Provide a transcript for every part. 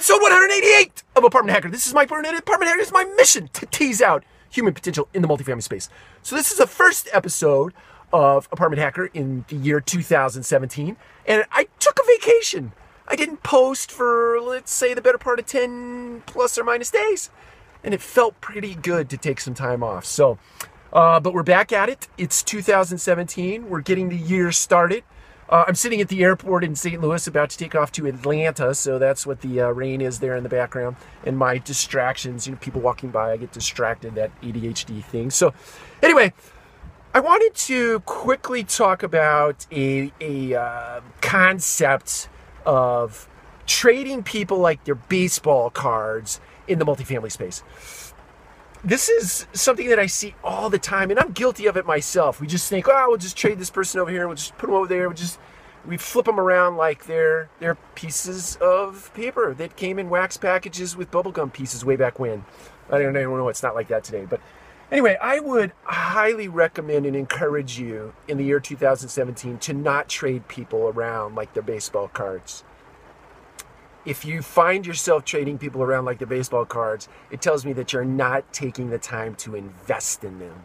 episode 188 of Apartment Hacker. This is Brewer. Apartment Hacker is my mission to tease out human potential in the multifamily space. So this is the first episode of Apartment Hacker in the year 2017, and I took a vacation. I didn't post for let's say the better part of 10 plus or minus days, and it felt pretty good to take some time off. So, uh, but we're back at it. It's 2017. We're getting the year started. Uh, I'm sitting at the airport in St. Louis, about to take off to Atlanta. So that's what the uh, rain is there in the background, and my distractions. You know, people walking by, I get distracted. That ADHD thing. So, anyway, I wanted to quickly talk about a a uh, concept of trading people like they're baseball cards in the multifamily space this is something that I see all the time, and I'm guilty of it myself. We just think, oh, we'll just trade this person over here, we'll just put them over there, we'll just we flip them around like they're they're pieces of paper that came in wax packages with bubblegum pieces way back when. I don't, I don't know, it's not like that today, but anyway, I would highly recommend and encourage you in the year 2017 to not trade people around like they're baseball cards if you find yourself trading people around like the baseball cards, it tells me that you're not taking the time to invest in them,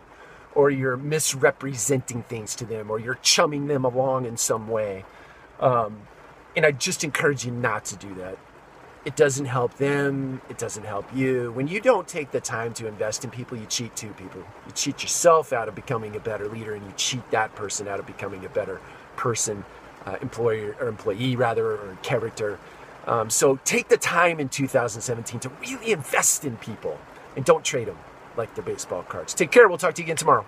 or you're misrepresenting things to them, or you're chumming them along in some way. Um, and I just encourage you not to do that. It doesn't help them, it doesn't help you. When you don't take the time to invest in people, you cheat two people. You cheat yourself out of becoming a better leader, and you cheat that person out of becoming a better person, uh, employer or employee rather, or character. Um, so take the time in 2017 to really invest in people and don't trade them like the baseball cards. Take care. We'll talk to you again tomorrow.